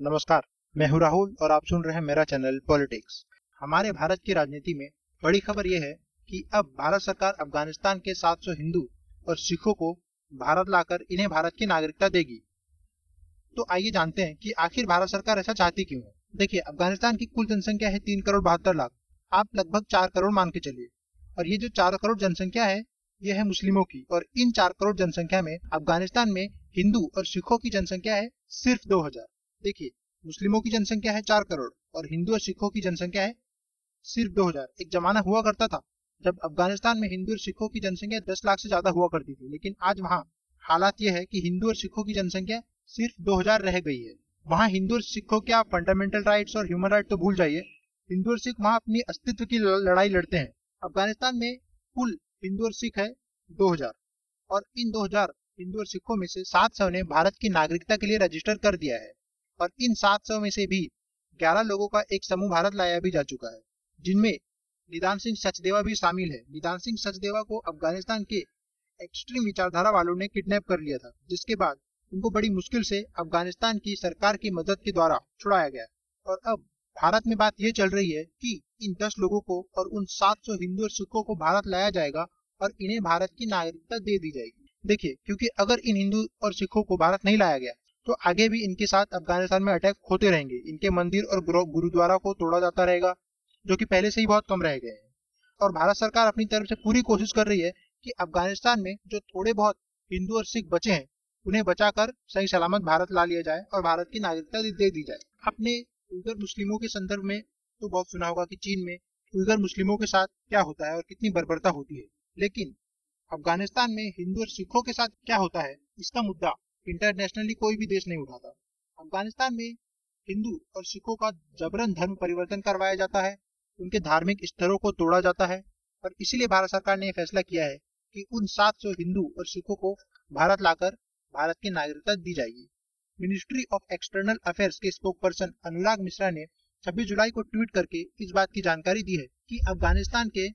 नमस्कार, मैं हूँ राहुल और आप सुन रहे हैं मेरा चैनल पॉलिटिक्स। हमारे भारत की राजनीति में बड़ी खबर यह है कि अब भारत सरकार अफ़गानिस्तान के 700 हिंदू और सिखों को भारत लाकर इन्हें भारत की नागरिकता देगी। तो आइए जानते हैं कि आखिर भारत सरकार ऐसा चाहती क्यों है? देखिए, अफ़गानिस्तान की कुल जनसंख्या है तीन करोड़ बहत्तर लाख। आप लगभग चार करोड़ मान के चलिए। और ये जो चार करोड़ जनसंख्या है, ये है मुस्लिमों की। और इन चार करोड़ जनसंख्या में अफ़गानिस्तान में हिंदू और सिखों की जनसंख्या है सिर्फ़ 2000 देखिए, मुस्लिमों की जनसंख्या है चार करोड़ और हिंदू और सिखों की जनसंख्या है सिर्फ़ 2000 एक जमाना हुआ करता था जब अफ़गानिस्तान में हिंदू और सिखों की जनसंख्या 10 लाख से ज़्यादा हुआ करती थी, लेकिन आज वहाँ हालात यह है कि हिंदू और सिखों की जनसंख्या सिर्फ़ 2000 रह गई है। वहाँ हिंदू और सिखों के आप फंडामेंटल राइट्स और ह्यूमन राइट तो भूल जाइए। हिंदू और सिख वहाँ अपनी अस्तित्व की लड़ाई लड़ते हैं। अफ़गानिस्तान में कुल हिंदू और सिख है 2000 और इन 2000 हिंदू और सिखों में से 700 ने भारत की नागरिकता के लिए रजिस्टर कर दिया है। और इन 700 में से भी 11 लोगों का एक समूह भारत लाया भी जा चुका है, जिनमें निदान सिंह सचदेवा भी शामिल है। निदान सिंह सचदेवा को अफ़गानिस्तान के एक्सट्रीम विचारधारा वालों ने किडनैप कर लिया था, जिसके बाद उनको बड़ी मुश्किल से अफ़गानिस्तान की सरकार की मदद के द्वारा छुड़ाया गया। और अब भारत में बात यह चल रही है कि इन 10 लोगों को और उन 700 हिंदू और सिखों को भारत लाया जाएगा और इन्हें भारत की नागरिकता दे दी जाएगी। देखिए, क्योंकि अगर इन हिंदू और सिखों को भारत नहीं लाया गया तो आगे भी इनके साथ अफ़गानिस्तान में अटैक होते रहेंगे। इनके मंदिर और गुरुद्वारा को तोड़ा जाता रहेगा, जो कि पहले से ही बहुत कम रह गए हैं। और भारत सरकार अपनी तरफ़ से पूरी कोशिश कर रही है कि अफ़गानिस्तान में जो थोड़े बहुत हिंदू और सिख बचे हैं, उन्हें बचाकर सही सलामत भारत ला लिया जाए और भारत की नागरिकता दे, दी जाए। अपने उधर मुस्लिमों के संदर्भ में तो बहुत सुना होगा कि चीन में उधर मुस्लिमों के साथ क्या होता है और कितनी बर्बरता होती है। लेकिन अफ़गानिस्तान में हिंदू और सिखों के साथ क्या होता है, इसका मुद्दा इंटरनेशनली कोई भी देश नहीं उठाता। अफ़गानिस्तान में हिंदू और सिखों का जबरन धर्म परिवर्तन करवाया जाता है, उनके धार्मिक स्तरों को तोड़ा जाता है और इसीलिए भारत सरकार ने फैसला किया है कि उन 700 हिंदू और सिखों को भारत लाकर भारत की नागरिकता दी जाएगी। मिनिस्ट्री ऑफ़ एक्सटर्नल अफेयर्स के स्पोक पर्सन अनुराग मिश्रा ने 26 जुलाई को ट्वीट करके इस बात की जानकारी दी है कि अफ़गानिस्तान के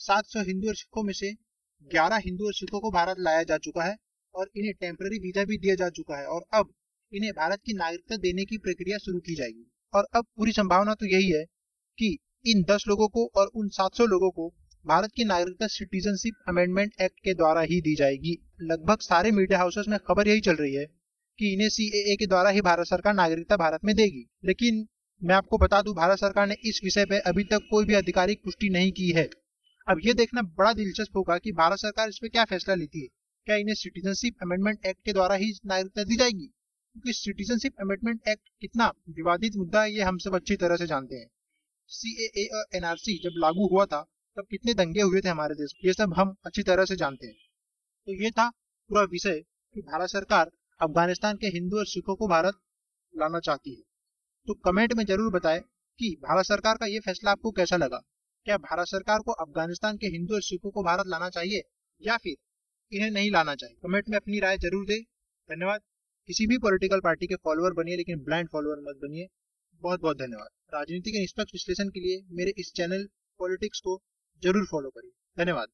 700 हिंदू और सिखों में से 11 हिंदू और सिखों को भारत लाया जा चुका है। और इन्हें टेम्पररी वीज़ा भी दिया जा चुका है और अब इन्हें भारत की नागरिकता देने की प्रक्रिया शुरू की जाएगी। और अब पूरी संभावना तो यही है कि इन 10 लोगों को और उन 700 लोगों को भारत की नागरिकता सिटीजनशिप अमेंडमेंट एक्ट के द्वारा ही दी जाएगी। लगभग सारे मीडिया हाउसेस में खबर यही चल रही है कि इन्हें सी के द्वारा ही भारत सरकार नागरिकता भारत में देगी। लेकिन मैं आपको बता दूँ, भारत सरकार ने इस विषय पर अभी तक कोई भी आधिकारिक पुष्टि नहीं की है। अब ये देखना बड़ा दिलचस्प होगा कि भारत सरकार इस पर क्या फैसला लेती है। क्या इन्हें सिटीजनशिप अमेंडमेंट एक्ट के द्वारा ही नागरिकता दी जाएगी। क्योंकि सिटीजनशिप अमेंडमेंट एक्ट कितना विवादित मुद्दा है, ये हम सब अच्छी तरह से जानते हैं। सीएए और एनआरसी जब लागू हुआ था, तब कितने दंगे हुए थे हमारे देश ये सब हम अच्छी तरह से जानते हैं। तो ये था पूरा विषय कि भारत सरकार अफ़गानिस्तान के हिंदू और सिखों को भारत लाना चाहती है। तो कमेंट में ज़रूर बताएँ कि भारत सरकार का ये फैसला आपको कैसा लगा? क्या भारत सरकार को अफ़गानिस्तान के हिंदू और सिखों को भारत लाना चाहिए या फिर इन्हें नहीं लाना चाहिए। कमेंट में अपनी राय ज़रूर दें। धन्यवाद। किसी भी पॉलिटिकल पार्टी के फॉलोअर बनिए, लेकिन ब्लाइंड फॉलोअर मत बनिए। बहुत बहुत धन्यवाद। राजनीति के निष्पक्ष विश्लेषण के लिए मेरे इस चैनल पॉलिटिक्स को ज़रूर फॉलो करिए। धन्यवाद।